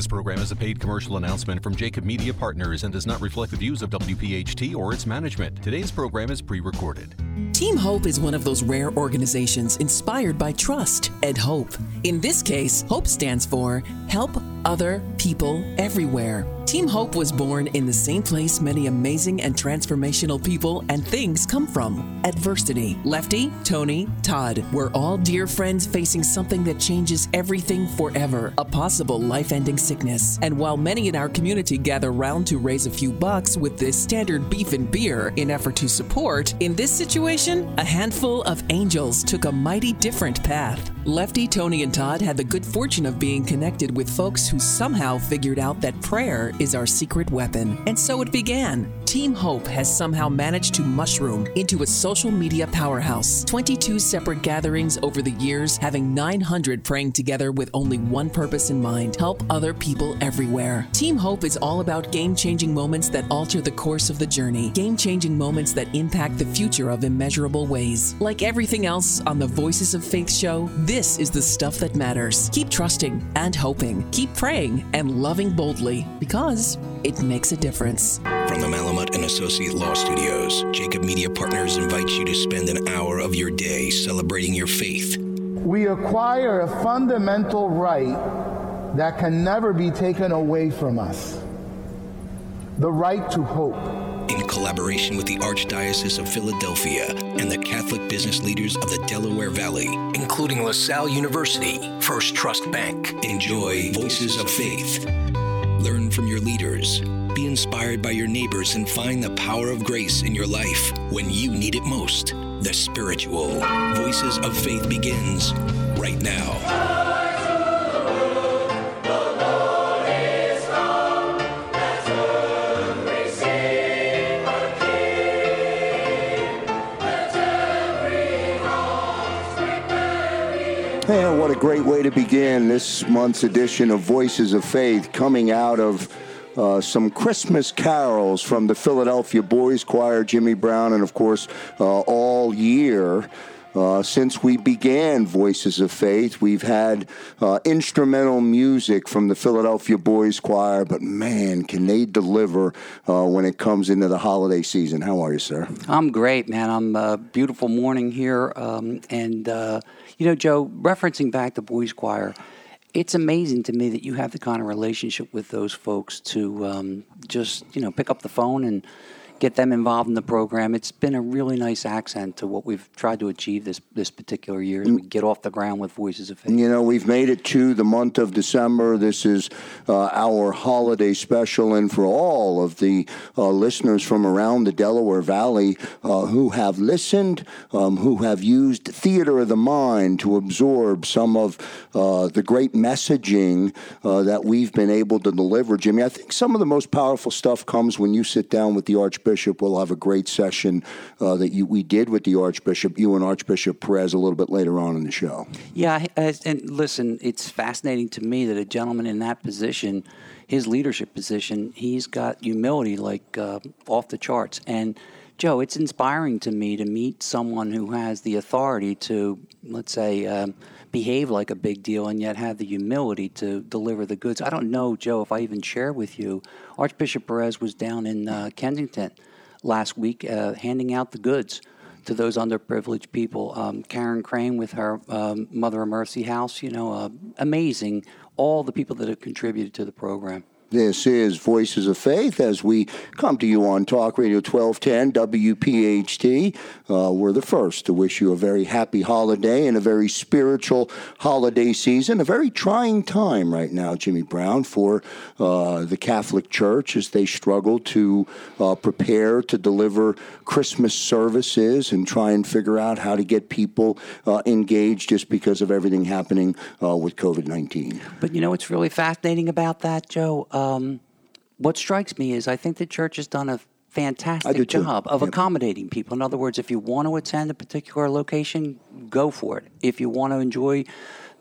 This program is a paid commercial announcement from Jacob Media Partners and does not reflect the views of WPHT or its management. Today's program is pre recorded. Team Hope is one of those rare organizations inspired by trust and hope. In this case, HOPE stands for Help Other People Everywhere. Team Hope was born in the same place many amazing and transformational people and things come from adversity. Lefty, Tony, Todd were all dear friends facing something that changes everything forever a possible life ending sickness. And while many in our community gather round to raise a few bucks with this standard beef and beer in effort to support, in this situation, a handful of angels took a mighty different path. Lefty, Tony, and Todd had the good fortune of being connected with folks who somehow figured out that prayer is our secret weapon. And so it began. Team Hope has somehow managed to mushroom into a social media powerhouse. 22 separate gatherings over the years, having 900 praying together with only one purpose in mind help other people everywhere. Team Hope is all about game changing moments that alter the course of the journey, game changing moments that impact the future of immeasurable ways. Like everything else on the Voices of Faith show, this is the stuff that matters. Keep trusting and hoping, keep praying and loving boldly because it makes a difference. From the And Associate Law Studios, Jacob Media Partners invites you to spend an hour of your day celebrating your faith. We acquire a fundamental right that can never be taken away from us the right to hope. In collaboration with the Archdiocese of Philadelphia and the Catholic business leaders of the Delaware Valley, including LaSalle University, First Trust Bank, enjoy Voices of Faith. Learn from your leaders, be inspired by your neighbors, and find the power of grace in your life when you need it most. The spiritual Voices of Faith begins right now. Man, what a great way to begin this month's edition of Voices of Faith, coming out of uh, some Christmas carols from the Philadelphia Boys Choir, Jimmy Brown, and of course, uh, all year. Uh, since we began Voices of Faith, we've had uh, instrumental music from the Philadelphia Boys Choir, but man, can they deliver uh, when it comes into the holiday season. How are you, sir? I'm great, man. I'm a beautiful morning here, um, and uh, you know, Joe, referencing back the Boys Choir, it's amazing to me that you have the kind of relationship with those folks to um, just, you know, pick up the phone and get them involved in the program. It's been a really nice accent to what we've tried to achieve this this particular year as we get off the ground with Voices of Faith. You know, we've made it to the month of December. This is uh, our holiday special, and for all of the uh, listeners from around the Delaware Valley uh, who have listened, um, who have used theater of the mind to absorb some of uh, the great messaging uh, that we've been able to deliver, Jimmy, I think some of the most powerful stuff comes when you sit down with the Archbishop Archbishop. We'll have a great session uh, that you, we did with the Archbishop, you and Archbishop Perez, a little bit later on in the show. Yeah, and listen, it's fascinating to me that a gentleman in that position, his leadership position, he's got humility like uh, off the charts. And Joe, it's inspiring to me to meet someone who has the authority to, let's say, um, behave like a big deal and yet have the humility to deliver the goods. I don't know, Joe, if I even share with you. Archbishop Perez was down in uh, Kensington last week uh, handing out the goods to those underprivileged people. Um, Karen Crane with her um, Mother of Mercy House, you know, uh, amazing. All the people that have contributed to the program. This is Voices of Faith as we come to you on Talk Radio 1210 WPHT. Uh, we're the first to wish you a very happy holiday and a very spiritual holiday season. A very trying time right now, Jimmy Brown, for uh, the Catholic Church as they struggle to uh, prepare to deliver Christmas services and try and figure out how to get people uh, engaged just because of everything happening uh, with COVID 19. But you know what's really fascinating about that, Joe? Um, what strikes me is I think the church has done a fantastic job of yep. accommodating people. In other words, if you want to attend a particular location, go for it. If you want to enjoy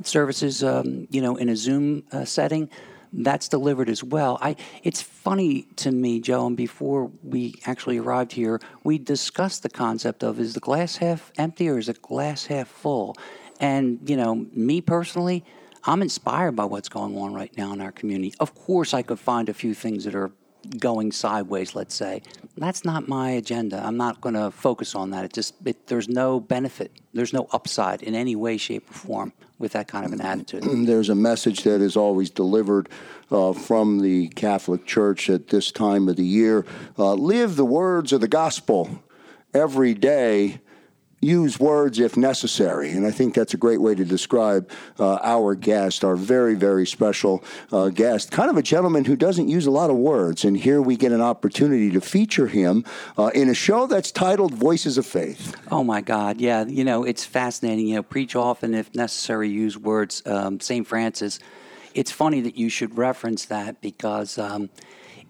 services, um, you know, in a Zoom uh, setting, that's delivered as well. I, it's funny to me, Joe, and before we actually arrived here, we discussed the concept of is the glass half empty or is the glass half full? And, you know, me personally, I'm inspired by what's going on right now in our community. Of course, I could find a few things that are going sideways, let's say. That's not my agenda. I'm not going to focus on that. It just it, there's no benefit. There's no upside in any way, shape, or form with that kind of an attitude. There's a message that is always delivered uh, from the Catholic Church at this time of the year. Uh, live the words of the gospel every day use words if necessary. And I think that's a great way to describe uh, our guest, our very, very special uh, guest. Kind of a gentleman who doesn't use a lot of words. And here we get an opportunity to feature him uh, in a show that's titled Voices of Faith. Oh, my God. Yeah. You know, it's fascinating. You know, preach often if necessary, use words. Um, St. Francis. It's funny that you should reference that because. Um,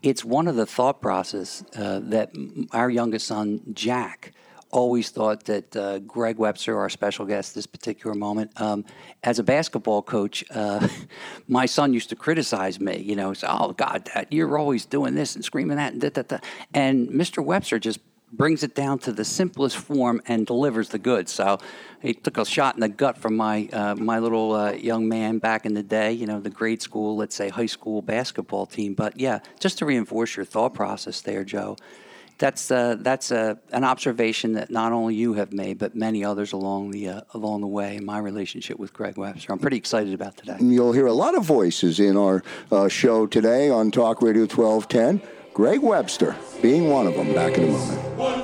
it's one of the thought process uh, that our youngest son, Jack, always thought that uh, Greg Webster, our special guest this particular moment, um, as a basketball coach, uh, my son used to criticize me. You know, say, "Oh God, Dad, you're always doing this and screaming that and da da da." And Mr. Webster just brings it down to the simplest form and delivers the goods. So he took a shot in the gut from my uh, my little uh, young man back in the day. You know, the grade school, let's say high school basketball team. But yeah, just to reinforce your thought process there, Joe that's that's an observation that not only you have made, but many others along the uh, along the way in my relationship with Greg Webster. I'm pretty excited about today. You'll hear a lot of voices in our uh, show today on Talk Radio 1210. Greg Webster being one of them. Back in a moment.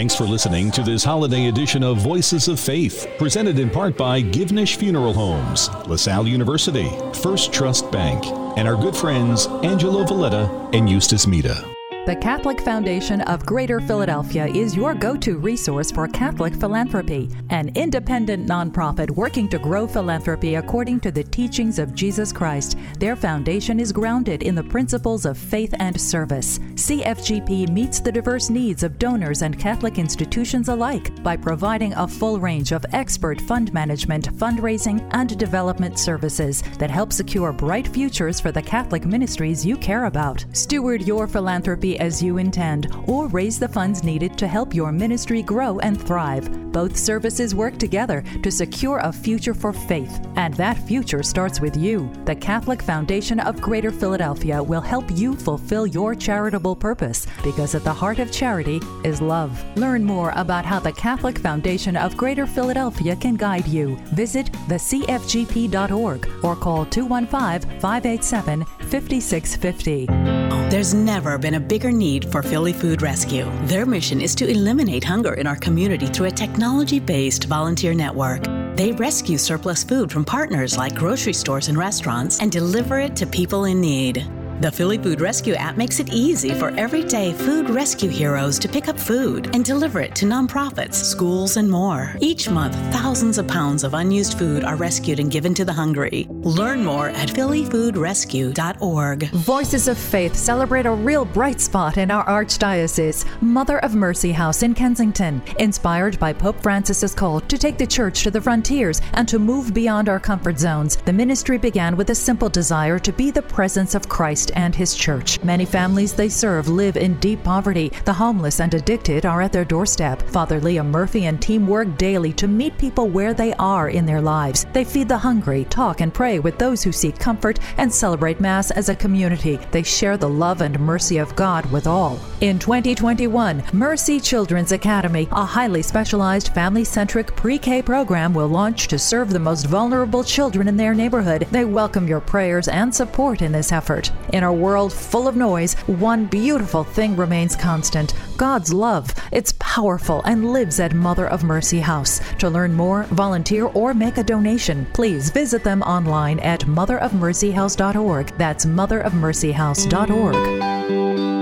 Thanks for listening to this holiday edition of Voices of Faith, presented in part by Givnish Funeral Homes, LaSalle University, First Trust Bank, and our good friends Angelo Valletta and Eustace Mita. The Catholic Foundation of Greater Philadelphia is your go to resource for Catholic philanthropy, an independent nonprofit working to grow philanthropy according to the teachings of Jesus Christ. Their foundation is grounded in the principles of faith and service. CFGP meets the diverse needs of donors and Catholic institutions alike by providing a full range of expert fund management, fundraising, and development services that help secure bright futures for the Catholic ministries you care about. Steward your philanthropy as you intend or raise the funds needed to help your ministry grow and thrive. Both services work together to secure a future for faith, and that future starts with you. The Catholic Foundation of Greater Philadelphia will help you fulfill your charitable purpose because at the heart of charity is love. Learn more about how the Catholic Foundation of Greater Philadelphia can guide you. Visit thecfgp.org or call 215 587 5650. There's never been a bigger need for Philly Food Rescue. Their mission is to eliminate hunger in our community through a technology based volunteer network. They rescue surplus food from partners like grocery stores and restaurants and deliver it to people in need. The Philly Food Rescue app makes it easy for everyday food rescue heroes to pick up food and deliver it to nonprofits, schools, and more. Each month, thousands of pounds of unused food are rescued and given to the hungry. Learn more at phillyfoodrescue.org. Voices of Faith celebrate a real bright spot in our archdiocese, Mother of Mercy House in Kensington. Inspired by Pope Francis's call to take the church to the frontiers and to move beyond our comfort zones, the ministry began with a simple desire to be the presence of Christ and his church. Many families they serve live in deep poverty. The homeless and addicted are at their doorstep. Father Liam Murphy and team work daily to meet people where they are in their lives. They feed the hungry, talk and pray with those who seek comfort, and celebrate Mass as a community. They share the love and mercy of God with all. In 2021, Mercy Children's Academy, a highly specialized family centric pre K program, will launch to serve the most vulnerable children in their neighborhood. They welcome your prayers and support in this effort. In a world full of noise, one beautiful thing remains constant God's love. It's powerful and lives at Mother of Mercy House. To learn more, volunteer, or make a donation, please visit them online at motherofmercyhouse.org. That's motherofmercyhouse.org.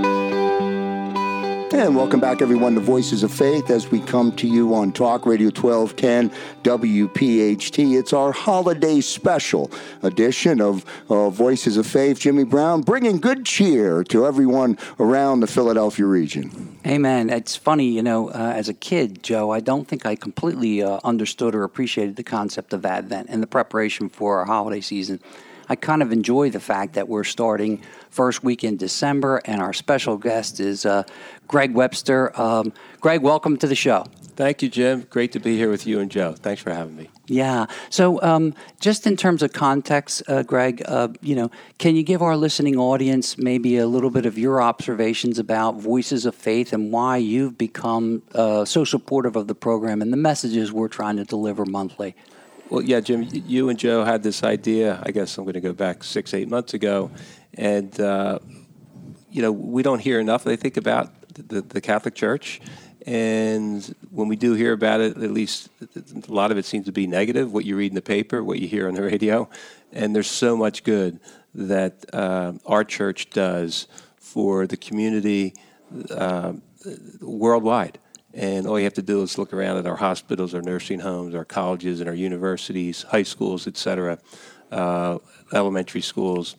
And welcome back, everyone, to Voices of Faith as we come to you on Talk Radio 1210 WPHT. It's our holiday special edition of uh, Voices of Faith. Jimmy Brown bringing good cheer to everyone around the Philadelphia region. Amen. It's funny, you know, uh, as a kid, Joe, I don't think I completely uh, understood or appreciated the concept of Advent and the preparation for our holiday season. I kind of enjoy the fact that we're starting first week in December, and our special guest is uh, Greg Webster. Um, Greg, welcome to the show. Thank you, Jim. Great to be here with you and Joe. Thanks for having me. Yeah. So, um, just in terms of context, uh, Greg, uh, you know, can you give our listening audience maybe a little bit of your observations about Voices of Faith and why you've become uh, so supportive of the program and the messages we're trying to deliver monthly? Well, yeah, Jim, you and Joe had this idea. I guess I'm going to go back six, eight months ago, and uh, you know, we don't hear enough. I think about the, the Catholic Church and when we do hear about it, at least a lot of it seems to be negative what you read in the paper, what you hear on the radio. And there's so much good that uh, our church does for the community uh, worldwide. And all you have to do is look around at our hospitals, our nursing homes, our colleges, and our universities, high schools, et cetera, uh, elementary schools,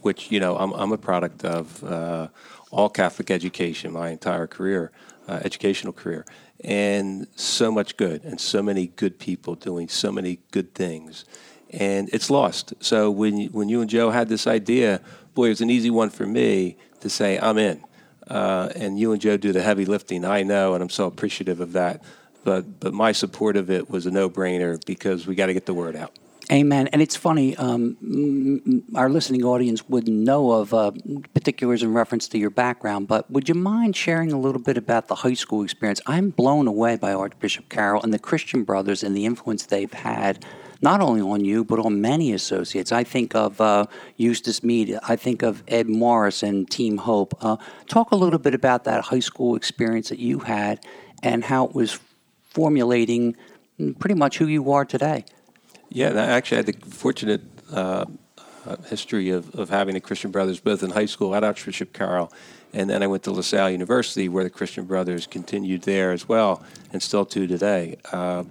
which, you know, I'm, I'm a product of uh, all Catholic education my entire career uh, educational career, and so much good, and so many good people doing so many good things, and it's lost. So when when you and Joe had this idea, boy, it was an easy one for me to say I'm in, uh, and you and Joe do the heavy lifting. I know, and I'm so appreciative of that. But but my support of it was a no brainer because we got to get the word out. Amen. And it's funny, um, our listening audience wouldn't know of uh, particulars in reference to your background, but would you mind sharing a little bit about the high school experience? I'm blown away by Archbishop Carroll and the Christian Brothers and the influence they've had, not only on you, but on many associates. I think of uh, Eustace Mita, I think of Ed Morris and Team Hope. Uh, talk a little bit about that high school experience that you had and how it was formulating pretty much who you are today. Yeah, I actually had the fortunate uh, uh, history of, of having the Christian Brothers both in high school at Archbishop Carroll, and then I went to LaSalle University where the Christian Brothers continued there as well, and still to today. Uh,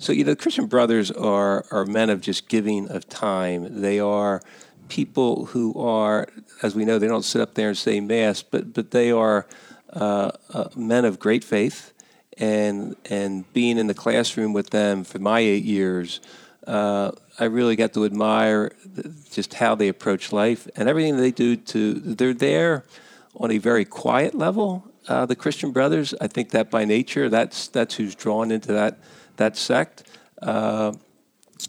so you know, Christian Brothers are are men of just giving of time. They are people who are, as we know, they don't sit up there and say mass, but but they are uh, uh, men of great faith, and and being in the classroom with them for my eight years uh, I really got to admire just how they approach life and everything they do. To they're there on a very quiet level. Uh, the Christian Brothers, I think that by nature, that's that's who's drawn into that that sect. Uh,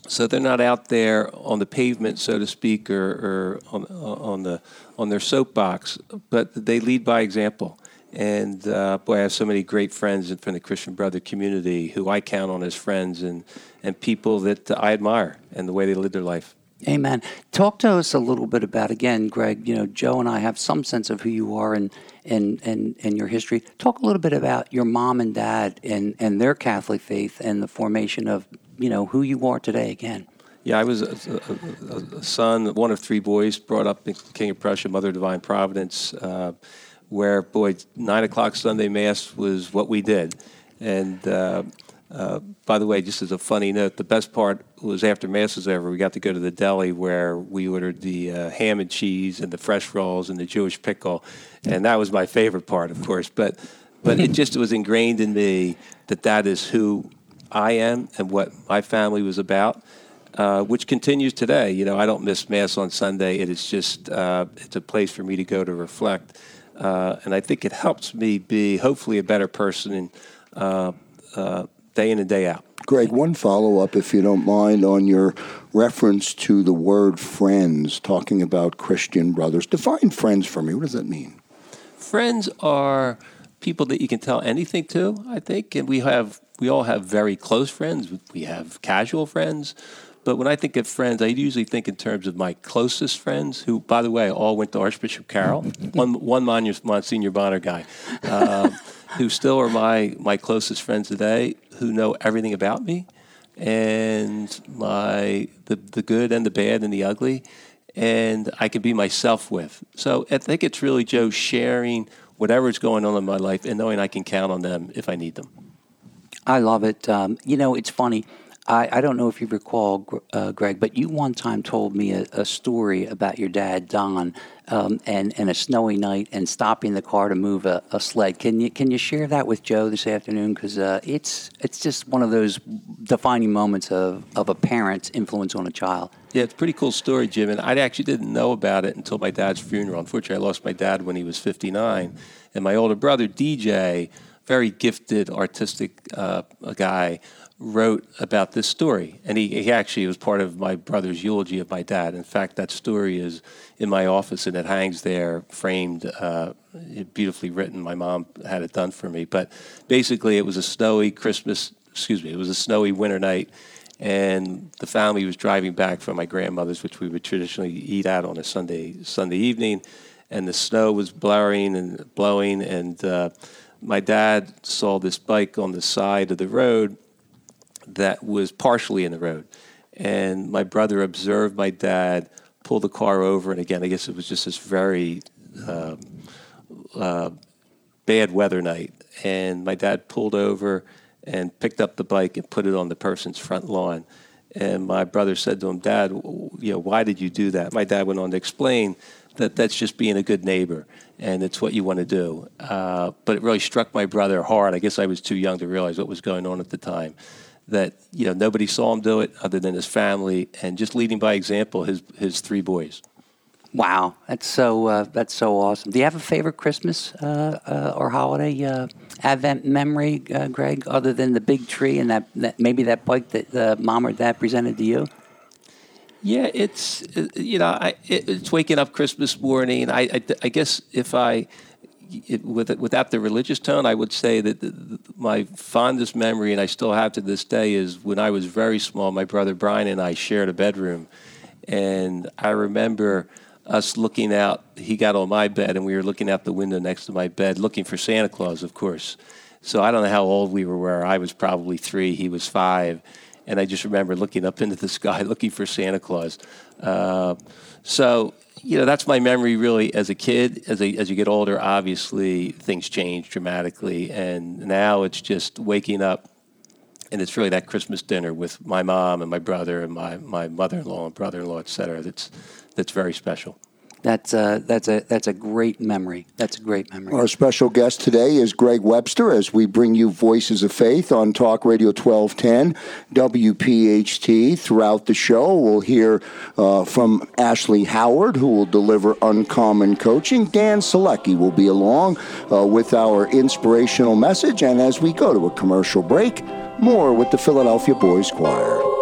so they're not out there on the pavement, so to speak, or, or on, on the on their soapbox, but they lead by example. And uh, boy, I have so many great friends from the Christian Brother community who I count on as friends and, and people that I admire and the way they live their life. Amen. Talk to us a little bit about again, Greg. You know, Joe and I have some sense of who you are and and and, and your history. Talk a little bit about your mom and dad and, and their Catholic faith and the formation of you know who you are today. Again. Yeah, I was a, a, a son, one of three boys, brought up in King of Prussia, Mother Divine Providence. Uh, where boy, nine o'clock Sunday mass was what we did, and. Uh, uh, by the way, just as a funny note, the best part was after mass was over, we got to go to the deli where we ordered the uh, ham and cheese and the fresh rolls and the Jewish pickle, and that was my favorite part, of course. But but it just was ingrained in me that that is who I am and what my family was about, uh, which continues today. You know, I don't miss mass on Sunday. It is just uh, it's a place for me to go to reflect. Uh, and I think it helps me be hopefully a better person uh, uh, day in and day out. Greg, one follow up, if you don't mind, on your reference to the word friends, talking about Christian brothers. Define friends for me. What does that mean? Friends are people that you can tell anything to, I think. And we have we all have very close friends. We have casual friends. But when I think of friends, I usually think in terms of my closest friends, who, by the way, all went to Archbishop Carroll. one, one Monsignor Bonner guy, uh, who still are my, my closest friends today, who know everything about me, and my the, the good and the bad and the ugly, and I can be myself with. So I think it's really Joe sharing whatever's going on in my life and knowing I can count on them if I need them. I love it. Um, you know, it's funny I, I don't know if you recall, uh, Greg, but you one time told me a, a story about your dad, Don, um, and, and a snowy night and stopping the car to move a, a sled. Can you can you share that with Joe this afternoon? Because uh, it's it's just one of those defining moments of, of a parent's influence on a child. Yeah, it's a pretty cool story, Jim. And I actually didn't know about it until my dad's funeral. Unfortunately, I lost my dad when he was 59. And my older brother, DJ, very gifted, artistic uh, guy, wrote about this story. And he, he actually was part of my brother's eulogy of my dad. In fact, that story is in my office and it hangs there framed, uh, beautifully written. My mom had it done for me. But basically, it was a snowy Christmas, excuse me, it was a snowy winter night. And the family was driving back from my grandmother's, which we would traditionally eat out on a Sunday Sunday evening, and the snow was blurring and blowing. And uh, my dad saw this bike on the side of the road, that was partially in the road. And my brother observed my dad pull the car over. And again, I guess it was just this very uh, uh, bad weather night. And my dad pulled over and picked up the bike and put it on the person's front lawn. And my brother said to him, Dad, you know, why did you do that? My dad went on to explain that that's just being a good neighbor and it's what you want to do. Uh, but it really struck my brother hard. I guess I was too young to realize what was going on at the time that you know nobody saw him do it other than his family, and just leading by example, his his three boys. Wow, that's so uh, that's so awesome. Do you have a favorite Christmas uh, uh, or holiday uh, Advent memory, uh, Greg, other than the big tree and that, that maybe that bike that uh, mom or dad presented to you? Yeah, it's you know I, it's waking up Christmas morning. I, I, I guess if I it, with, without the religious tone, I would say that the, the, my fondest memory, and I still have to this day, is when I was very small. My brother Brian and I shared a bedroom, and I remember us looking out. He got on my bed, and we were looking out the window next to my bed, looking for Santa Claus, of course. So I don't know how old we were. Where I was probably three, he was five, and I just remember looking up into the sky, looking for Santa Claus. Uh, so you know, that's my memory really as a kid. As, a, as you get older, obviously things change dramatically. And now it's just waking up and it's really that Christmas dinner with my mom and my brother and my, my mother-in-law and brother-in-law, et cetera. That's, that's very special. That's a, that's a that's a great memory. That's a great memory. Our special guest today is Greg Webster as we bring you Voices of Faith on Talk Radio 1210 WPHT. Throughout the show, we'll hear uh, from Ashley Howard, who will deliver uncommon coaching. Dan Selecki will be along uh, with our inspirational message. And as we go to a commercial break, more with the Philadelphia Boys Choir.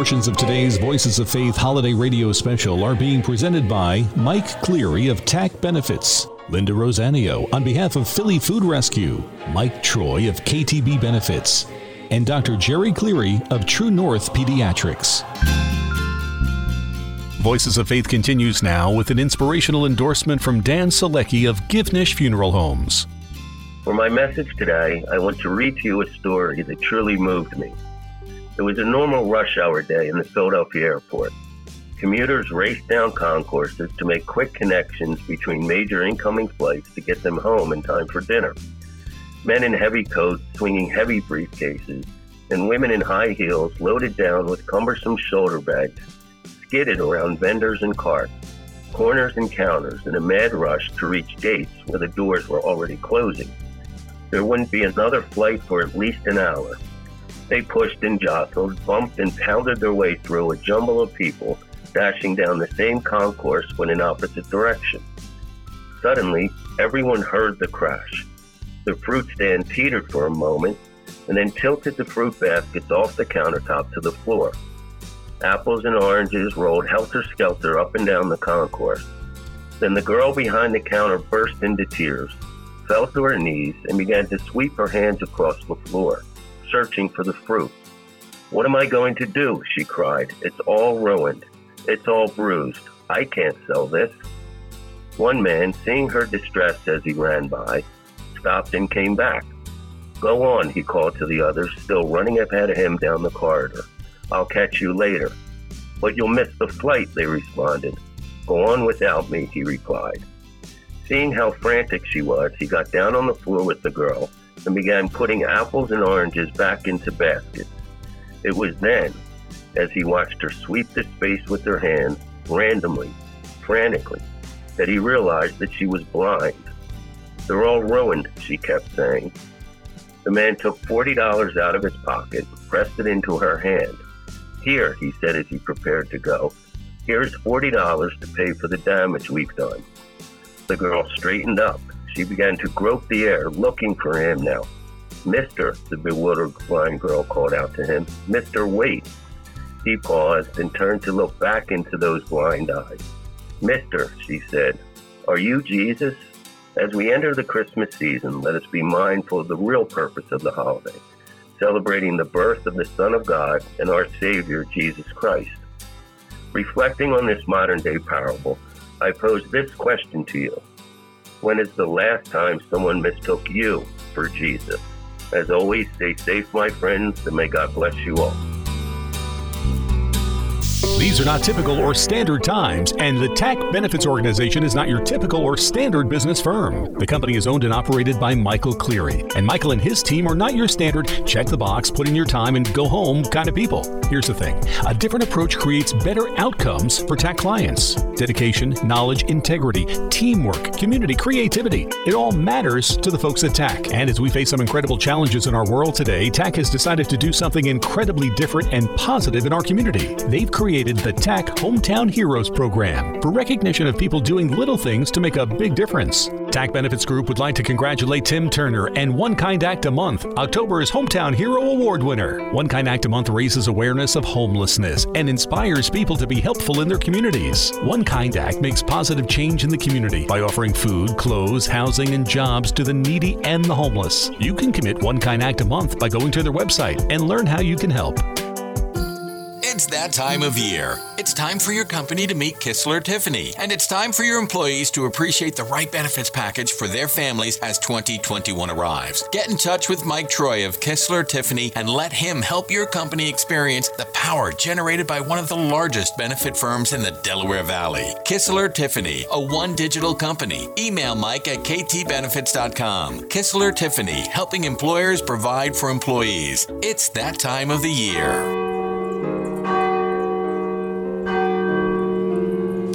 Portions of today's Voices of Faith holiday radio special are being presented by Mike Cleary of TAC Benefits, Linda Rosanio on behalf of Philly Food Rescue, Mike Troy of KTB Benefits, and Dr. Jerry Cleary of True North Pediatrics. Voices of Faith continues now with an inspirational endorsement from Dan Selecki of Givnish Funeral Homes. For my message today, I want to read to you a story that truly moved me. It was a normal rush hour day in the Philadelphia airport. Commuters raced down concourses to make quick connections between major incoming flights to get them home in time for dinner. Men in heavy coats swinging heavy briefcases, and women in high heels loaded down with cumbersome shoulder bags skidded around vendors and carts, corners and counters in a mad rush to reach gates where the doors were already closing. There wouldn't be another flight for at least an hour, they pushed and jostled, bumped and pounded their way through a jumble of people dashing down the same concourse but in opposite direction. Suddenly, everyone heard the crash. The fruit stand teetered for a moment and then tilted the fruit baskets off the countertop to the floor. Apples and oranges rolled helter skelter up and down the concourse. Then the girl behind the counter burst into tears, fell to her knees, and began to sweep her hands across the floor searching for the fruit. What am I going to do? she cried. It's all ruined. It's all bruised. I can't sell this. One man, seeing her distress as he ran by, stopped and came back. Go on, he called to the others, still running ahead of him down the corridor. I'll catch you later. But you'll miss the flight, they responded. Go on without me, he replied. Seeing how frantic she was, he got down on the floor with the girl and began putting apples and oranges back into baskets. It was then, as he watched her sweep the space with her hands, randomly, frantically, that he realized that she was blind. They're all ruined, she kept saying. The man took $40 out of his pocket, pressed it into her hand. Here, he said as he prepared to go, here's $40 to pay for the damage we've done. The girl straightened up. She began to grope the air, looking for him now. Mister, the bewildered blind girl called out to him. Mister, wait. He paused and turned to look back into those blind eyes. Mister, she said, are you Jesus? As we enter the Christmas season, let us be mindful of the real purpose of the holiday, celebrating the birth of the Son of God and our Savior, Jesus Christ. Reflecting on this modern day parable, I pose this question to you When is the last time someone mistook you for Jesus? As always, stay safe, my friends, and may God bless you all. These are not typical or standard times, and the TAC Benefits Organization is not your typical or standard business firm. The company is owned and operated by Michael Cleary, and Michael and his team are not your standard check the box, put in your time, and go home kind of people. Here's the thing a different approach creates better outcomes for TAC clients. Dedication, knowledge, integrity, teamwork, community, creativity. It all matters to the folks at TAC. And as we face some incredible challenges in our world today, TAC has decided to do something incredibly different and positive in our community. They've created the TAC Hometown Heroes program for recognition of people doing little things to make a big difference. TAC Benefits Group would like to congratulate Tim Turner and One Kind Act a Month, October's Hometown Hero Award winner. One Kind Act a Month raises awareness of homelessness and inspires people to be helpful in their communities. One Kind Act makes positive change in the community by offering food, clothes, housing, and jobs to the needy and the homeless. You can commit One Kind Act a Month by going to their website and learn how you can help. It's that time of year. It's time for your company to meet Kistler Tiffany, and it's time for your employees to appreciate the right benefits package for their families as 2021 arrives. Get in touch with Mike Troy of Kistler Tiffany and let him help your company experience the power generated by one of the largest benefit firms in the Delaware Valley. Kistler Tiffany, a one digital company. Email Mike at ktbenefits.com. Kistler Tiffany, helping employers provide for employees. It's that time of the year.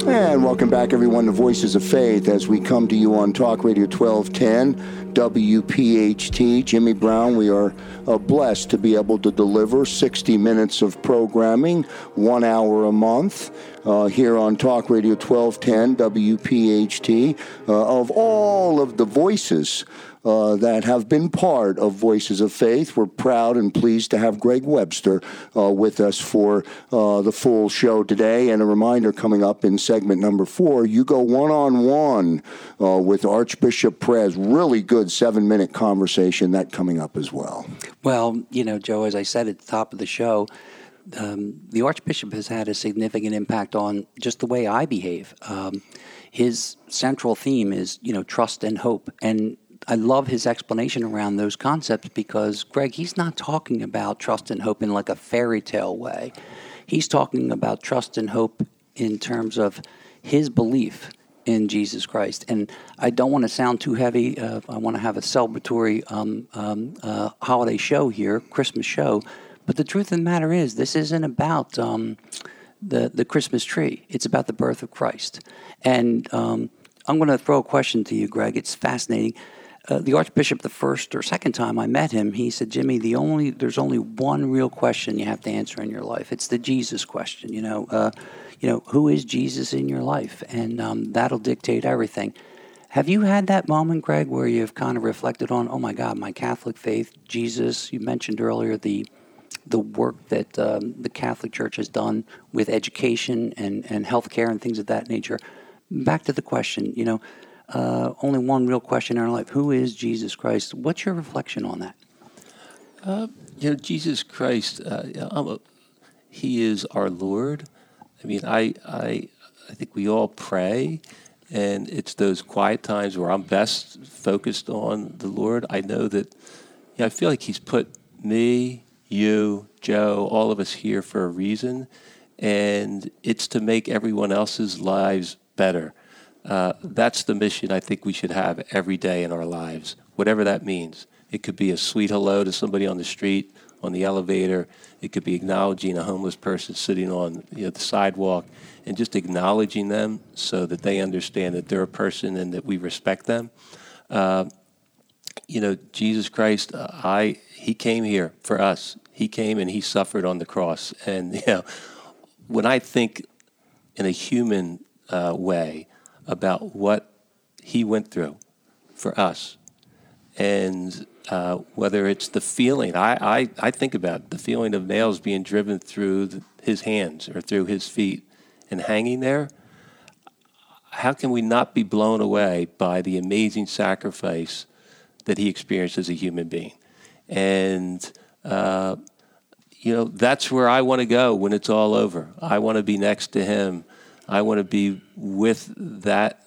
And welcome back, everyone, to Voices of Faith as we come to you on Talk Radio 1210, WPHT. Jimmy Brown, we are uh, blessed to be able to deliver 60 minutes of programming, one hour a month. Uh, here on Talk Radio 1210 WPHT uh, of all of the voices uh, that have been part of Voices of Faith. We're proud and pleased to have Greg Webster uh, with us for uh, the full show today. And a reminder coming up in segment number four, you go one on one with Archbishop Perez. Really good seven minute conversation, that coming up as well. Well, you know, Joe, as I said at the top of the show, um, the Archbishop has had a significant impact on just the way I behave. Um, his central theme is, you know, trust and hope. And I love his explanation around those concepts because, Greg, he's not talking about trust and hope in like a fairy tale way. He's talking about trust and hope in terms of his belief in Jesus Christ. And I don't want to sound too heavy. Uh, I want to have a celebratory um, um, uh, holiday show here, Christmas show. But the truth of the matter is, this isn't about um, the, the Christmas tree, it's about the birth of Christ. And um, I'm going to throw a question to you, Greg. It's fascinating uh, the Archbishop, the first or second time I met him, he said, "Jimmy, the only there's only one real question you have to answer in your life. It's the Jesus question. You know, uh, you know, who is Jesus in your life, and um, that'll dictate everything." Have you had that moment, Greg, where you've kind of reflected on, "Oh my God, my Catholic faith, Jesus"? You mentioned earlier the the work that um, the Catholic Church has done with education and and healthcare and things of that nature. Back to the question, you know uh, only one real question in our life Who is Jesus Christ? What's your reflection on that? Uh, you know, Jesus Christ, uh, a, He is our Lord. I mean, I, I, I think we all pray, and it's those quiet times where I'm best focused on the Lord. I know that, you know, I feel like He's put me, you, Joe, all of us here for a reason. and it's to make everyone else's lives better. Uh, that's the mission I think we should have every day in our lives, whatever that means. It could be a sweet hello to somebody on the street, on the elevator. It could be acknowledging a homeless person sitting on you know, the sidewalk and just acknowledging them so that they understand that they're a person and that we respect them. Uh, you know, Jesus Christ, uh, I he came here for us. He came and he suffered on the cross. And you know, when I think in a human uh, way about what he went through for us, and uh, whether it's the feeling, I, I, I think about the feeling of nails being driven through the, his hands or through his feet and hanging there. How can we not be blown away by the amazing sacrifice that he experienced as a human being? And, uh, you know, that's where I want to go when it's all over. I want to be next to him. I want to be with that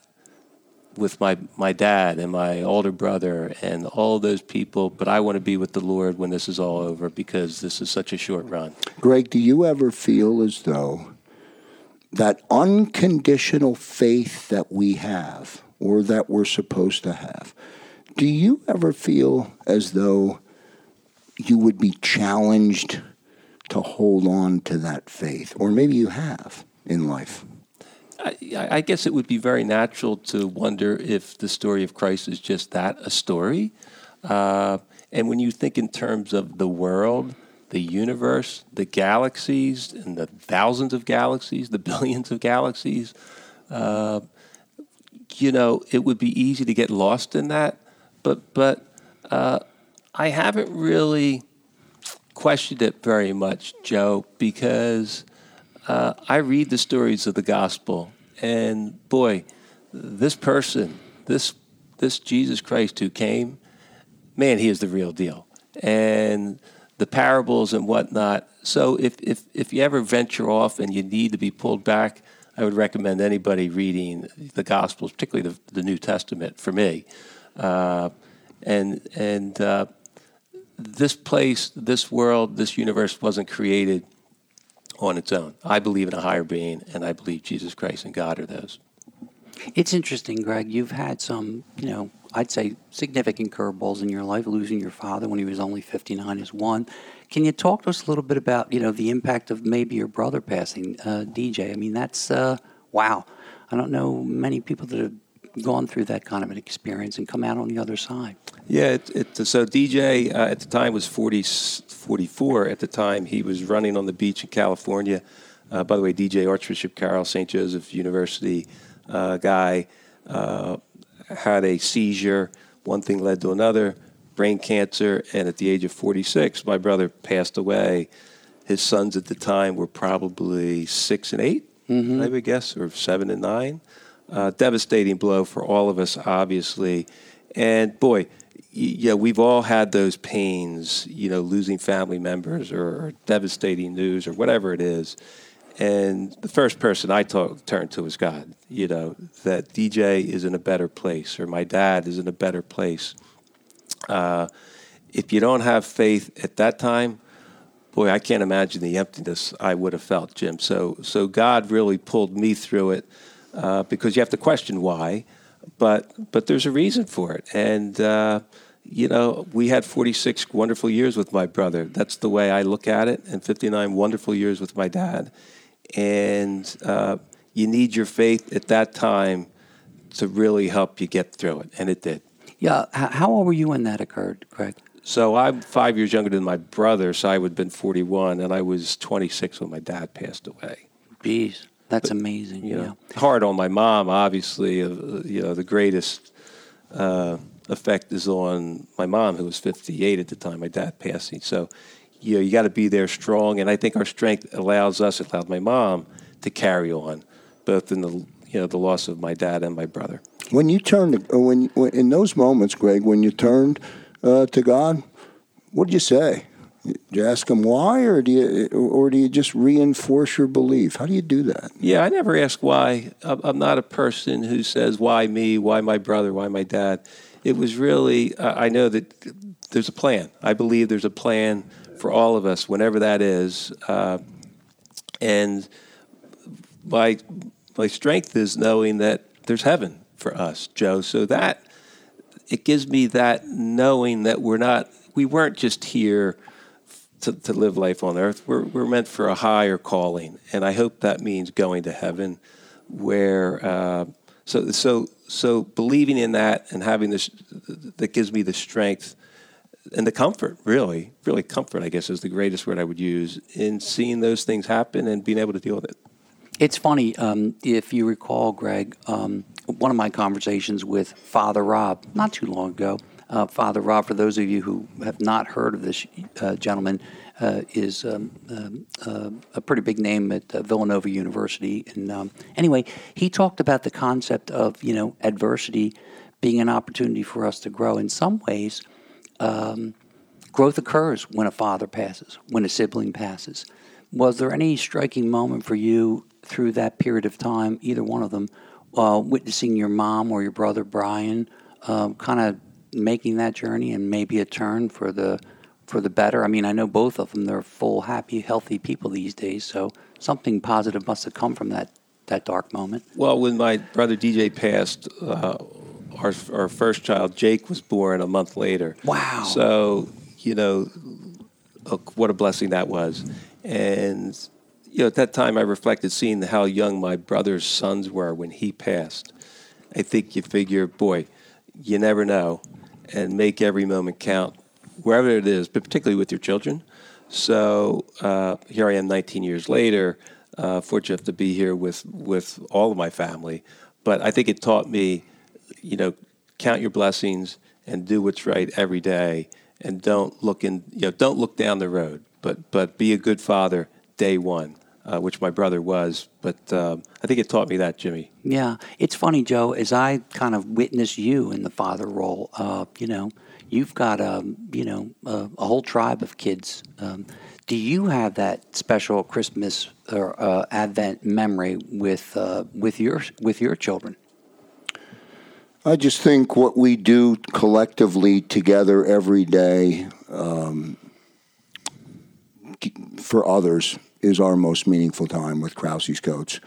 with my, my dad and my older brother and all those people, but I want to be with the Lord when this is all over because this is such a short run. Greg, do you ever feel as though that unconditional faith that we have or that we're supposed to have, do you ever feel as though you would be challenged to hold on to that faith? Or maybe you have in life? I, I, guess it would be very natural to wonder if the story of Christ is just that a story. Uh, and when you think in terms of the world, the universe, the galaxies, and the thousands of galaxies, the billions of galaxies, uh, you know, it would be easy to get lost in that. But, but uh, I haven't really questioned it very much, Joe, because uh, I read the stories of the gospel, and boy, this person, this this Jesus Christ who came, man, he is the real deal. And the parables and whatnot. So if if if you ever venture off and you need to be pulled back, I would recommend anybody reading the Gospels, particularly the, the New Testament, for me. Uh, and and uh, this place, this world, this universe wasn't created on its own. I believe in a higher being, and I believe Jesus Christ and God are those. It's interesting, Greg. You've had some, you know, I'd say significant curveballs in your life. Losing your father when he was only 59 is one. Can you talk to us a little bit about, you know, the impact of maybe your brother passing, uh, DJ? I mean, that's uh, wow. I don't know many people that have gone through that kind of an experience and come out on the other side. Yeah, it, it, so DJ uh, at the time was 40, 44. At the time, he was running on the beach in California. Uh, by the way, DJ Archbishop Carroll, St. Joseph University uh, guy, uh, had a seizure. One thing led to another, brain cancer, and at the age of 46, my brother passed away. His sons at the time were probably six and 8 mm-hmm. I would guess, or seven and nine. Uh, devastating blow for all of us, obviously. And boy, yeah, we've all had those pains, you know, losing family members or, devastating news or whatever it is. And the first person I talk, turned to was God, you know, that DJ is in a better place or my dad is in a better place. Uh, if you don't have faith at that time, boy, I can't imagine the emptiness I would have felt, Jim. So, so God really pulled me through it uh, because you have to question why, but but there's a reason for it, and uh, you know we had 46 wonderful years with my brother. That's the way I look at it, and 59 wonderful years with my dad, and uh, you need your faith at that time to really help you get through it, and it did. Yeah, how old were you when that occurred, Greg? So I'm five years younger than my brother, so I would have been 41, and I was 26 when my dad passed away. Jeez. That's but, amazing. You know, hard on my mom, obviously. Uh, you know, the greatest uh, effect is on my mom, who was 58 at the time, my dad passing. So, you know, you got to be there strong. And I think our strength allows us, it allowed my mom to carry on, both in the, you know, the loss of my dad and my brother. When you turned, uh, when, when in those moments, Greg, when you turned uh, to God, what did you say? Do you ask them why, or do you, or do you just reinforce your belief? How do you do that? Yeah, I never ask why. I'm not a person who says why me, why my brother, why my dad. It was really I know that there's a plan. I believe there's a plan for all of us, whenever that is. Uh, and my my strength is knowing that there's heaven for us, Joe. So that it gives me that knowing that we're not we weren't just here to, to live life on earth. We're we're meant for a higher calling, and I hope that means going to heaven, where uh, so so so believing in that and having this that gives me the strength and the comfort, really, really comfort, I guess, is the greatest word I would use in seeing those things happen and being able to deal with it. It's funny, um, if you recall, Greg, um, one of my conversations with Father Rob not too long ago. Uh, Father Rob, for those of you who have not heard of this uh, gentleman, uh, is um, um uh, a pretty big name at uh, Villanova University. And um, anyway, he talked about the concept of you know adversity being an opportunity for us to grow. In some ways, um, growth occurs when a father passes, when a sibling passes. Was there any striking moment for you through that period of time, either one of them, uh, witnessing your mom or your brother Brian uh, kind of making that journey and maybe a turn for the for the better? I mean, I know both of them; they're full, happy, healthy people these days. So something positive must have come from that that dark moment. Well, when my brother DJ passed, uh, our our first child Jake was born a month later. Wow! So you know, what a blessing that was, and you know, at that time I reflected seeing how young my brother's sons were when he passed. I think you figure, boy, you never know, and make every moment count, wherever it is, but particularly with your children. So uh, here I am, 19 years later, uh, fortunate to be here with with all of my family. But I think it taught me, you know, count your blessings and do what's right every day, and don't look in, you know, don't look down the road, but but be a good father day one uh, which my brother was. But um, I think it taught me that, Jimmy. Yeah, it's funny, Joe. As I kind of witness you in the father role, uh, you know, you've got a um, you know a, a whole tribe of kids. Um, do you have that special Christmas or uh, Advent memory with uh, with your with your children? I just think what we do collectively together every day um, for others is our most meaningful time with Krause's coach.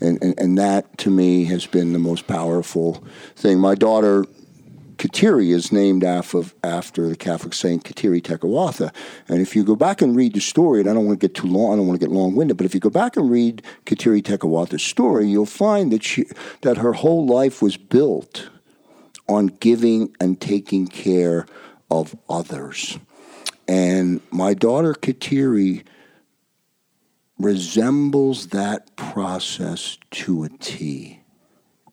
And, and, and that to me has been the most powerful thing. My daughter Kateri is named after, after the Catholic saint Kateri Tekakwitha. And if you go back and read the story, and I don't want to get too long, I don't want to get long winded, but if you go back and read Kateri Tekakwitha's story, you'll find that she that her whole life was built on giving and taking care of others. And my daughter Kateri resembles that process to a T.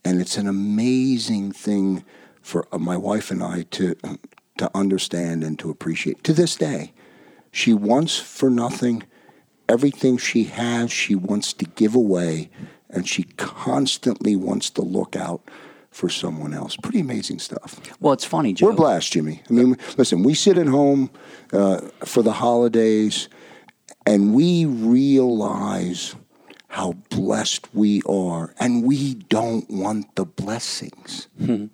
And it's an amazing thing for uh, my wife and I to, to understand and to appreciate. To this day, she wants for nothing. Everything she has, she wants to give away, and she constantly wants to look out for someone else. Pretty amazing stuff. Well, it's funny, Joe. We're blessed, Jimmy. I mean, listen, we sit at home uh, for the holidays and we realize how blessed we are, and we don't want the blessings. Hmm.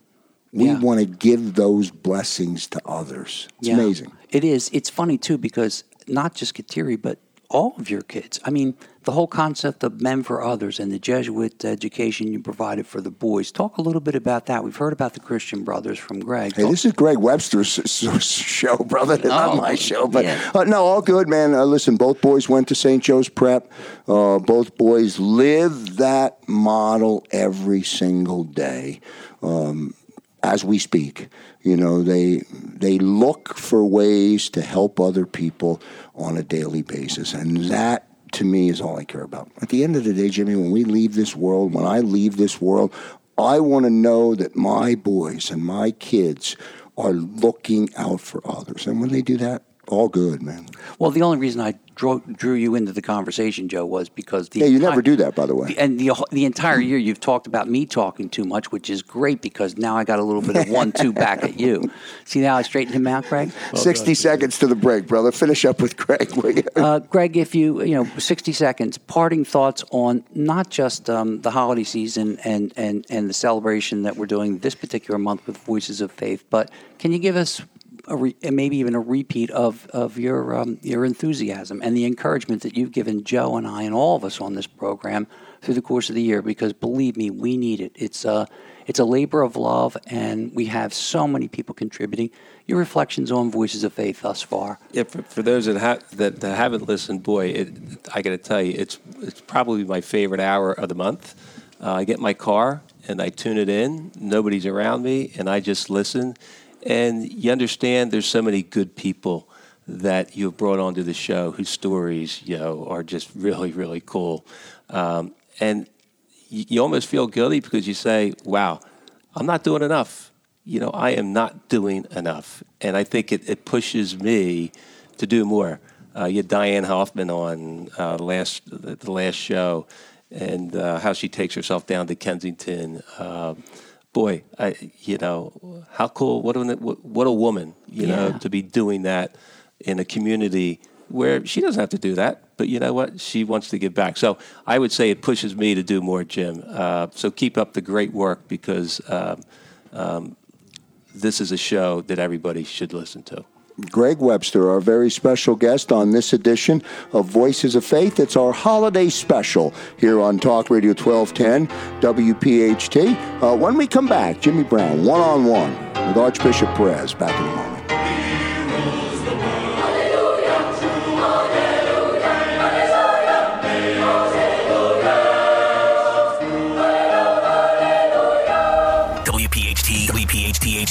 We yeah. want to give those blessings to others. It's yeah. amazing. It is. It's funny too because not just Kateri, but all of your kids. I mean, the whole concept of men for others and the Jesuit education you provided for the boys. Talk a little bit about that. We've heard about the Christian Brothers from Greg. Hey, this is Greg Webster's show, brother. Oh, not my show, but yeah. uh, no, all good, man. Uh, listen, both boys went to St. Joe's Prep. Uh, both boys live that model every single day. Um, as we speak. You know, they they look for ways to help other people on a daily basis, and that to me is all I care about. At the end of the day, Jimmy, when we leave this world, when I leave this world, I want to know that my boys and my kids are looking out for others, and when they do that, all good, man. Well, the only reason I drew, drew you into the conversation, Joe, was because the yeah, you never do that, by the way. And the the entire year you've talked about me talking too much, which is great because now I got a little bit of one two back at you. See how I straightened him out, Greg? Well, sixty seconds to the break, brother. Finish up with Greg. uh, Greg, if you you know sixty seconds, parting thoughts on not just um, the holiday season and and and the celebration that we're doing this particular month with Voices of Faith, but can you give us a re, maybe even a repeat of of your um, your enthusiasm and the encouragement that you've given Joe and I and all of us on this program through the course of the year. Because believe me, we need it. It's a it's a labor of love, and we have so many people contributing. Your reflections on Voices of Faith thus far? Yeah, for, for those that, ha- that, that haven't listened, boy, it, I got to tell you, it's it's probably my favorite hour of the month. Uh, I get my car and I tune it in. Nobody's around me, and I just listen. And you understand there's so many good people that you've brought onto the show whose stories, you know, are just really, really cool. Um, and you, you almost feel guilty because you say, wow, I'm not doing enough. You know, I am not doing enough. And I think it, it pushes me to do more. Uh, you had Diane Hoffman on uh, last the last show, and uh, how she takes herself down to Kensington. Uh, boy, I, you know, how cool! What a what a woman, you yeah. know, to be doing that in a community where she doesn't have to do that but you know what? She wants to give back. So I would say it pushes me to do more, Jim. Uh, so keep up the great work because um, um, this is a show that everybody should listen to. Greg Webster, our very special guest on this edition of Voices of Faith. It's our holiday special here on Talk Radio 1210 WPHT. Uh, when we come back, Jimmy Brown, one on one with Archbishop Perez. Back in a moment.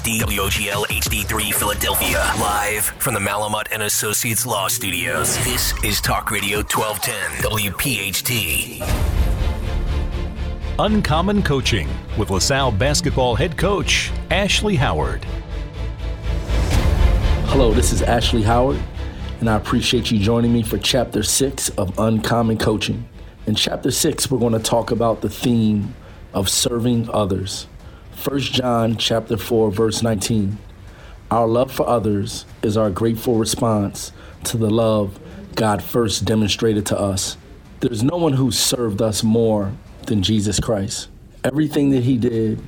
HD WOGL HD3 Philadelphia. Live from the Malamut and Associates Law Studios. This is Talk Radio 1210 WPHT. Uncommon Coaching with LaSalle basketball head coach Ashley Howard. Hello, this is Ashley Howard, and I appreciate you joining me for Chapter 6 of Uncommon Coaching. In Chapter 6, we're going to talk about the theme of serving others. 1 John chapter 4 verse 19. Our love for others is our grateful response to the love God first demonstrated to us. There's no one who served us more than Jesus Christ. Everything that he did,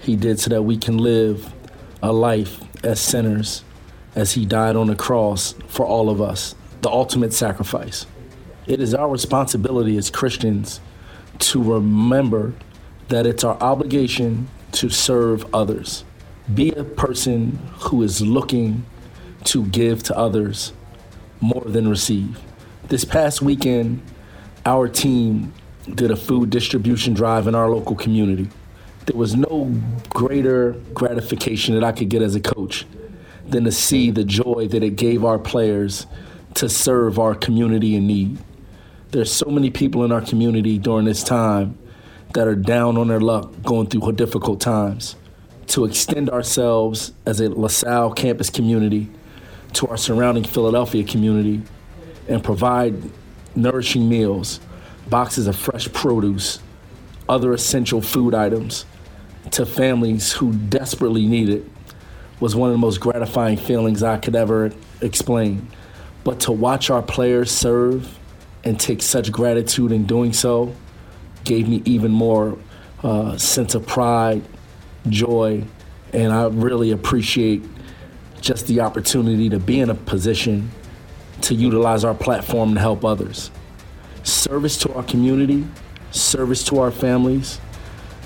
he did so that we can live a life as sinners as he died on the cross for all of us, the ultimate sacrifice. It is our responsibility as Christians to remember that it's our obligation to serve others. Be a person who is looking to give to others more than receive. This past weekend, our team did a food distribution drive in our local community. There was no greater gratification that I could get as a coach than to see the joy that it gave our players to serve our community in need. There's so many people in our community during this time that are down on their luck, going through difficult times, to extend ourselves as a LaSalle campus community to our surrounding Philadelphia community and provide nourishing meals, boxes of fresh produce, other essential food items to families who desperately need it was one of the most gratifying feelings I could ever explain. But to watch our players serve and take such gratitude in doing so gave me even more uh, sense of pride, joy, and I really appreciate just the opportunity to be in a position to utilize our platform to help others. Service to our community, service to our families,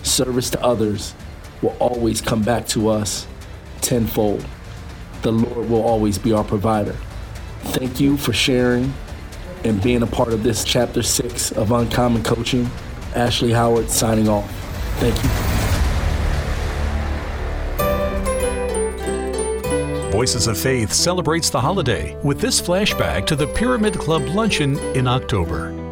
service to others will always come back to us tenfold. The Lord will always be our provider. Thank you for sharing and being a part of this chapter six of Uncommon Coaching. Ashley Howard signing off. Thank you. Voices of Faith celebrates the holiday with this flashback to the Pyramid Club luncheon in October.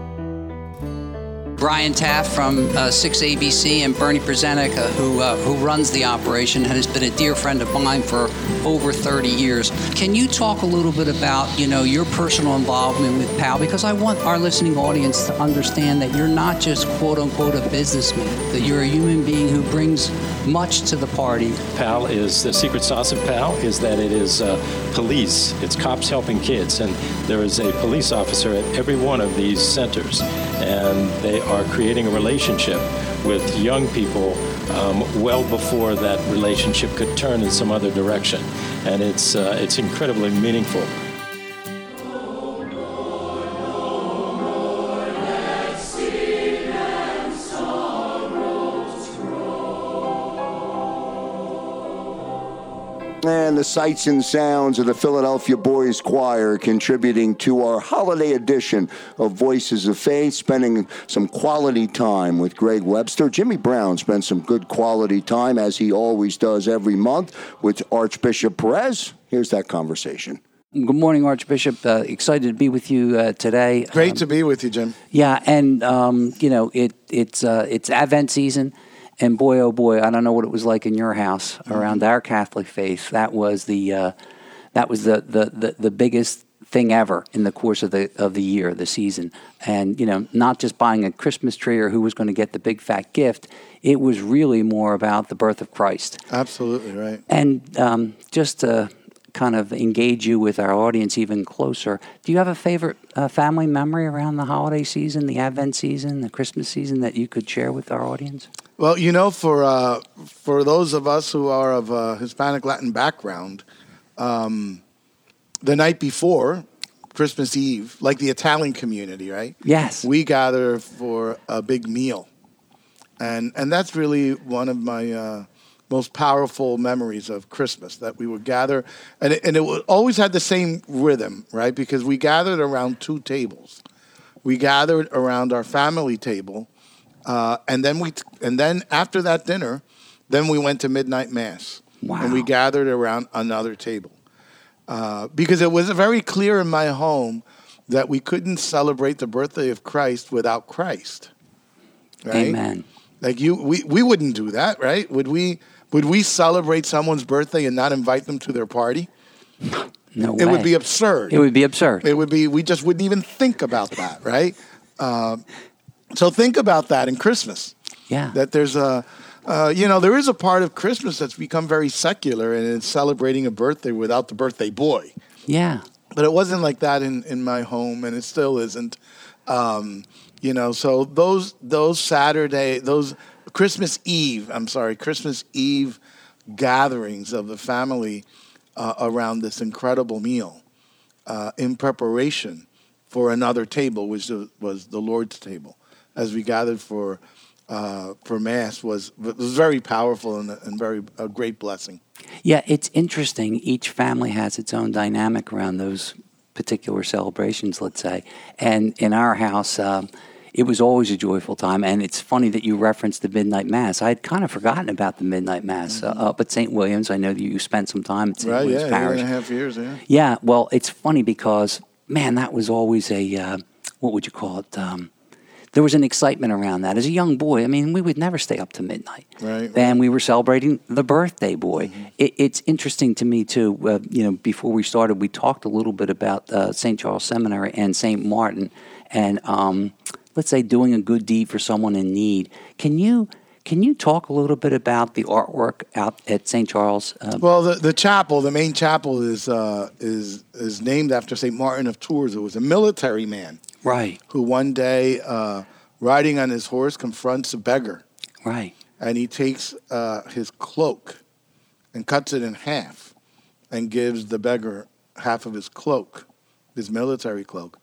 Brian Taff from uh, 6ABC and Bernie Prezenik, uh, who, uh, who runs the operation, and has been a dear friend of mine for over 30 years. Can you talk a little bit about, you know, your personal involvement with PAL? Because I want our listening audience to understand that you're not just quote unquote a businessman, that you're a human being who brings much to the party. PAL is the secret sauce of PAL is that it is uh, police. It's cops helping kids, and there is a police officer at every one of these centers, and they are creating a relationship with young people um, well before that relationship could turn in some other direction. And it's, uh, it's incredibly meaningful. And the sights and sounds of the Philadelphia Boys Choir contributing to our holiday edition of Voices of Faith, spending some quality time with Greg Webster. Jimmy Brown spent some good quality time, as he always does every month, with Archbishop Perez. Here's that conversation. Good morning, Archbishop. Uh, excited to be with you uh, today. Great Um, to be with you, Jim. Yeah, and um, you know it it's uh, it's Advent season, and boy oh boy, I don't know what it was like in your house around our Catholic faith. That was the uh, that was the, the the the biggest thing ever in the course of the of the year, the season, and you know not just buying a Christmas tree or who was going to get the big fat gift. It was really more about the birth of Christ. Absolutely right. And um, just to kind of engage you with our audience even closer, do you have a favorite uh, family memory around the holiday season, the Advent season, the Christmas season that you could share with our audience? Well, you know, for uh, for those of us who are of uh, Hispanic Latin background, um, the night before Christmas Eve, like the Italian community, right? Yes. We gather for a big meal, and and that's really one of my uh, most powerful memories of Christmas. That we would gather, and it, and it always had the same rhythm, right? Because we gathered around two tables. We gathered around our family table, uh, and then we and then after that dinner, then we went to midnight mass, and we gathered around another table uh, because it was very clear in my home that we couldn't celebrate the birthday of Christ without Christ. Right? Amen. Like you, we, we wouldn't do that, right? Would we? Would we celebrate someone's birthday and not invite them to their party? No way. it would be absurd. It would be absurd. It would be. We just wouldn't even think about that, right? Um, so think about that in Christmas. Yeah. That there's a, uh, you know, there is a part of Christmas that's become very secular, and it's celebrating a birthday without the birthday boy. Yeah. But it wasn't like that in, in my home, and it still isn't. Um, you know, so those those Saturday, those Christmas Eve, I'm sorry, Christmas Eve gatherings of the family uh, around this incredible meal uh, in preparation for another table, which was- was the Lord's table, as we gathered for uh, for Mass was was very powerful and, and very a great blessing. Yeah, it's interesting. Each family has its own dynamic around those particular celebrations, let's say. And in our house, um, it was always a joyful time. And it's funny that you referenced the midnight mass. I had kind of forgotten about the midnight mass uh, up at St. Williams. I know that you spent some time at St. Right? Williams Yeah, eight Parish. and a half years. Yeah. Yeah, well, it's funny because man, that was always a uh, what would you call it? Um, there was an excitement around that. As a young boy, I mean, we would never stay up to midnight. Right. And we were celebrating the birthday boy. It, it's interesting to me too. Uh, you know, before we started, we talked a little bit about uh, St. Charles Seminary and St. Martin, and um, let's say doing a good deed for someone in need. Can you? Can you talk a little bit about the artwork out at St. Charles? Uh, Well, the, the chapel, the main chapel, is uh, is is named after Saint Martin of Tours. It was a military man, right? Who one day, uh, riding on his horse, confronts a beggar, right? And he takes uh, his cloak and cuts it in half, and gives the beggar half of his cloak, his military cloak.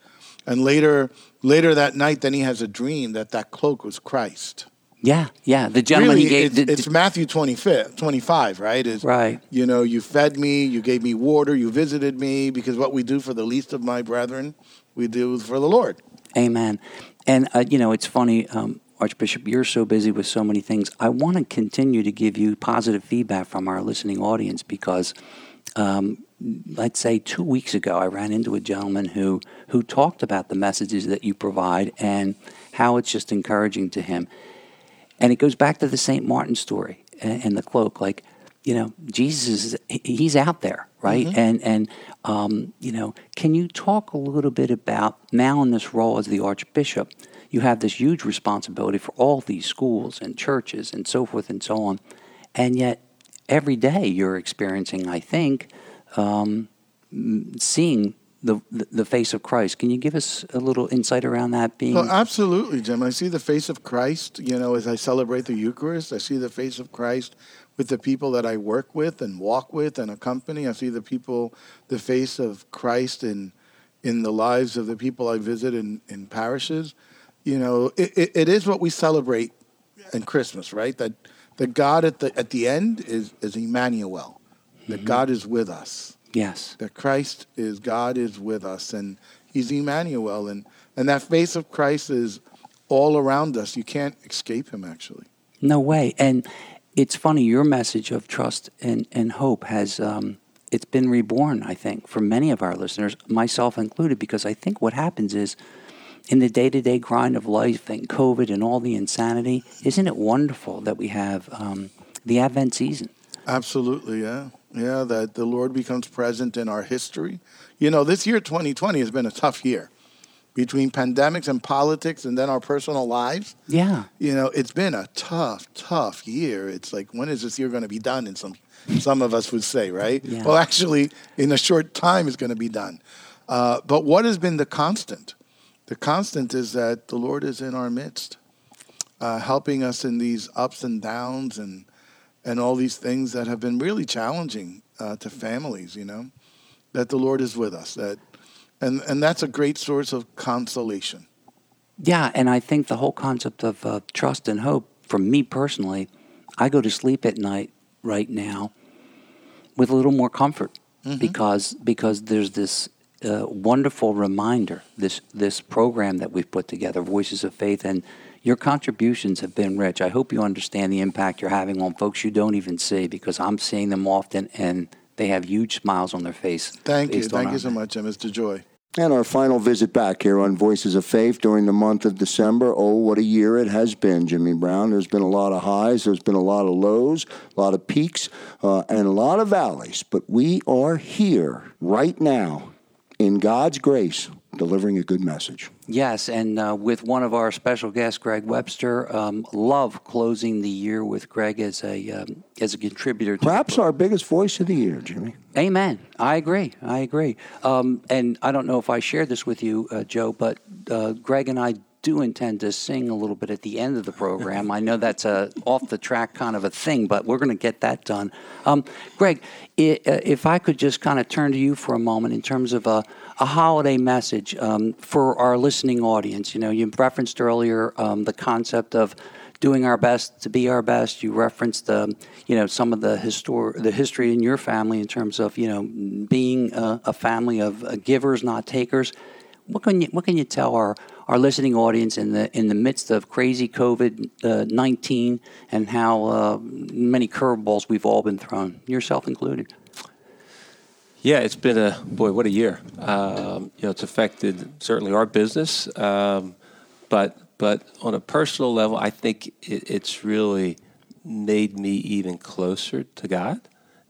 And later, later that night, then he has a dream that that cloak was Christ. Yeah, yeah. The gentleman really, he gave. it's, the- it's Matthew 25, 25, right? Is, Right. You know, you fed me, you gave me water, you visited me, because what we do for the least of my brethren, we do for the Lord. Amen. And uh, you know, it's funny, um, Archbishop. You're so busy with so many things. I want to continue to give you positive feedback from our listening audience because, um, let's say, two weeks ago, I ran into a gentleman who who talked about the messages that you provide and how it's just encouraging to him. And it goes back to the St. Martin story and, and the cloak. Like, you know, Jesus is he's out there, right? Mhm. And and um, you know, can you talk a little bit about now in this role as the Archbishop? You have this huge responsibility for all these schools and churches and so forth and so on, and yet every day you're experiencing, I think, um, seeing the, the face of Christ. Can you give us a little insight around that being? Well, absolutely, Jim. I see the face of Christ, you know, as I celebrate the Eucharist. I see the face of Christ with the people that I work with and walk with and accompany. I see the people, the face of Christ in, in the lives of the people I visit in, in parishes. You know, it, it, it is what we celebrate in Christmas, right? That, that God at the, at the end is, is Emmanuel, that Mm-hmm. God is with us yes. that Christ is God is with us and he's Emmanuel and and that face of Christ is all around us. You can't escape him actually. No way. And it's funny, your message of trust and, and hope has um, it's been reborn, I think, for many of our listeners, myself included, because I think what happens is in the day to day grind of life and COVID and all the insanity, isn't it wonderful that we have um, the Advent season? Absolutely, yeah. Yeah, that the Lord becomes present in our history. You know, this year 2020 has been a tough year. Between pandemics and politics and then our personal lives. Yeah. You know, it's been a tough, tough year. It's like when is this year going to be done? And some some of us would say, right? Yeah. Well, actually, in a short time, it's going to be done. Uh, but what has been the constant? The constant is that the Lord is in our midst, uh, helping us in these ups and downs and and all these things that have been really challenging uh, to families. You know, that the Lord is with us. That and and that's a great source of consolation. Yeah, and I think the whole concept of uh, trust and hope, for me personally, I go to sleep at night right now with a little more comfort Mhm. because because there's this uh, wonderful reminder, this this program that we've put together, Voices of Faith, and your contributions have been rich. I hope you understand the impact you're having on folks you don't even see because I'm seeing them often and they have huge smiles on their face. Thank you, thank you so much, uh, Mr. Joy. And our final visit back here on Voices of Faith during the month of December. Oh, what a year it has been, Jimmy Brown. There's been a lot of highs, there's been a lot of lows, a lot of peaks, uh, and a lot of valleys. But we are here right now in God's grace delivering a good message. Yes, and uh, with one of our special guests, Greg Webster. Um, love closing the year with Greg as a um, as a contributor. To Perhaps our biggest voice of the year, Jimmy. Amen. I agree. I agree. Um, and I don't know if I shared this with you, uh, Joe, but uh, Greg and I do intend to sing a little bit at the end of the program. I know that's a off the track kind of a thing, but we're going to get that done. Um, Greg, i- uh, if I could just kind of turn to you for a moment in terms of a, a holiday message um, for our listening audience. You know, you referenced earlier um, the concept of doing our best to be our best. You referenced, um, you know, some of the histor- the history in your family in terms of, you know, being a, a family of uh, givers, not takers. What can you What can you tell our, our listening audience in the in the midst of crazy COVID uh, nineteen and how uh, many curveballs we've all been thrown, yourself included? Yeah, it's been a boy. What a year! Um, you know, it's affected certainly our business, um, but but on a personal level, I think it, it's really made me even closer to God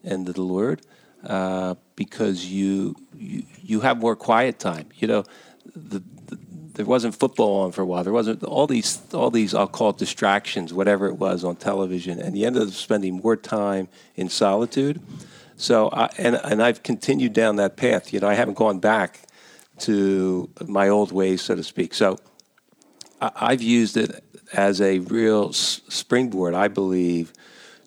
and to the Lord uh, because you, you you have more quiet time. You know, the, the, there wasn't football on for a while. There wasn't all these all these I'll call it distractions, whatever it was on television, and you ended up spending more time in solitude. So, I, and and I've continued down that path. You know, I haven't gone back to my old ways, so to speak. So, I, I've used it as a real s- springboard, I believe,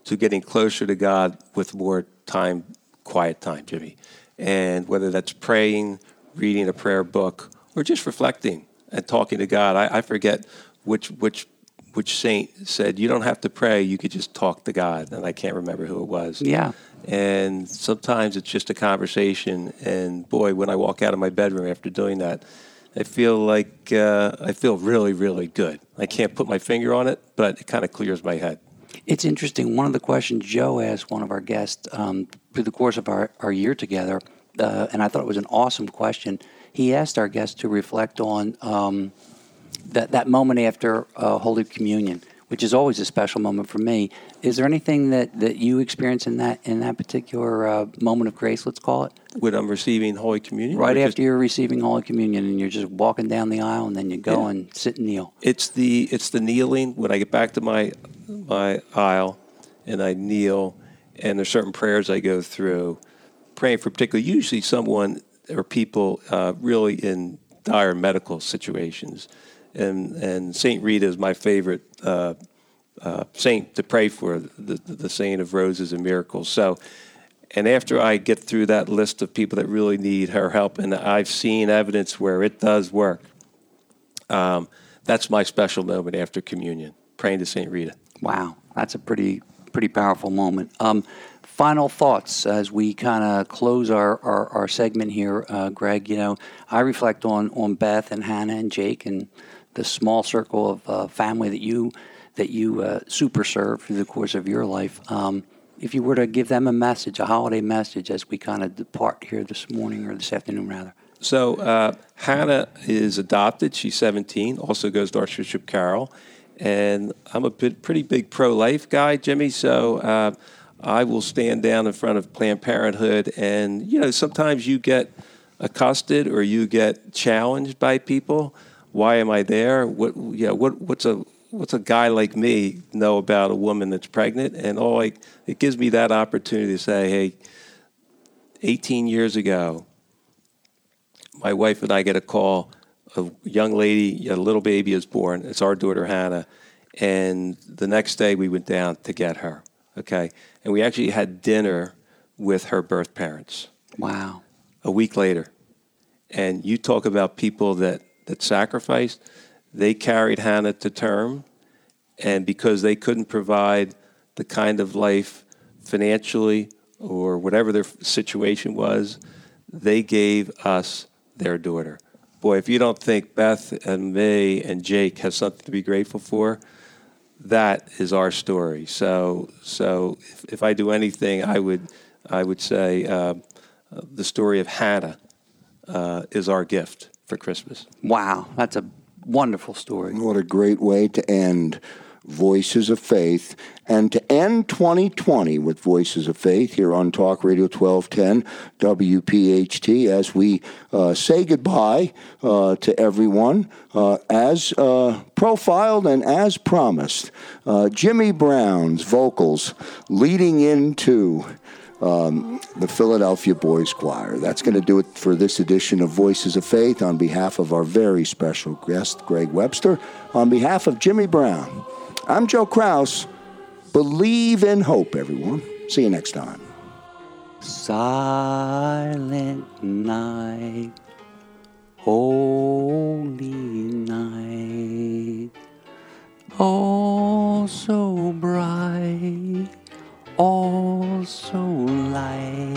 to getting closer to God with more time, quiet time, Jimmy. And whether that's praying, reading a prayer book, or just reflecting and talking to God. I, I forget which which which saint said you don't have to pray; you could just talk to God. And I can't remember who it was. Yeah. And sometimes it's just a conversation. And boy, when I walk out of my bedroom after doing that, I feel like uh, I feel really, really good. I can't put my finger on it, but it kind of clears my head. It's interesting. One of the questions Joe asked one of our guests um, through the course of our, our year together, uh, and I thought it was an awesome question. He asked our guests to reflect on um, that, that moment after uh, Holy Communion, which is always a special moment for me. Is there anything that, that you experience in that in that particular uh, moment of grace? Let's call it When I'm receiving Holy Communion, right after just- you're receiving Holy Communion, and you're just walking down the aisle, and then you go Yeah. and sit and kneel. It's the it's the kneeling when I get back to my my aisle and I kneel and there's certain prayers I go through praying for particularly usually someone or people uh, really in dire medical situations, and and Saint Rita is my favorite uh, uh, saint to pray for, the, the saint of roses and miracles. So. And after I get through that list of people that really need her help, and I've seen evidence where it does work, um, that's my special moment after communion, praying to St. Rita. Wow, that's a pretty pretty powerful moment. Um, final thoughts as we kind of close our, our, our, segment here, uh, Greg. You know, I reflect on on Beth and Hannah and Jake and the small circle of uh, family that you that you uh, super serve through the course of your life. Um, if you were to give them a message, a holiday message, as we kind of depart here this morning or this afternoon, rather. So uh, Hannah is adopted. She's 17. Also goes to Archbishop Carroll, and I'm a bit, pretty big pro-life guy, Jimmy. So uh, I will stand down in front of Planned Parenthood, and you know sometimes you get accosted or you get challenged by people. Why am I there? What yeah? What what's a what's a guy like me know about a woman that's pregnant? And all I, it gives me that opportunity to say, hey, 18 years ago, my wife and I get a call. A young lady, a little baby is born. It's our daughter Hannah, and the next day we went down to get her. Okay, and we actually had dinner with her birth parents. Wow. A week later, and you talk about people that that sacrificed. They carried Hannah to term, and because they couldn't provide the kind of life financially or whatever their situation was, they gave us their daughter. Boy, if you don't think Beth and me and Jake have something to be grateful for, that is our story. So, so if, if I do anything, I would, I would say uh, the story of Hannah uh, is our gift for Christmas. Wow, that's a wonderful story. What a great way to end Voices of Faith, and to end 2020 with Voices of Faith here on Talk Radio 1210 WPHT as we uh, say goodbye uh, to everyone uh, as uh, profiled and as promised. Uh, Jimmy Brown's vocals leading into. Um, the Philadelphia Boys Choir. That's going to do it for this edition of Voices of Faith. On behalf of our very special guest, Greg Webster, on behalf of Jimmy Brown, I'm Joe Kraus. Believe in hope, everyone. See you next time. Silent night, holy night, all so bright, all so light.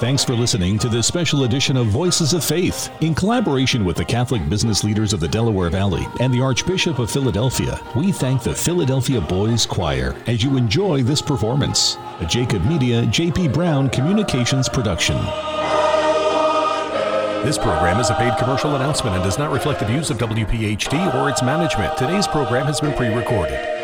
Thanks for listening to this special edition of Voices of Faith. In collaboration with the Catholic business leaders of the Delaware Valley and the Archbishop of Philadelphia, we thank the Philadelphia Boys Choir as you enjoy this performance. A Jacob Media JP Brown Communications production. This program is a paid commercial announcement and does not reflect the views of WPHT or its management. Today's program has been pre recorded.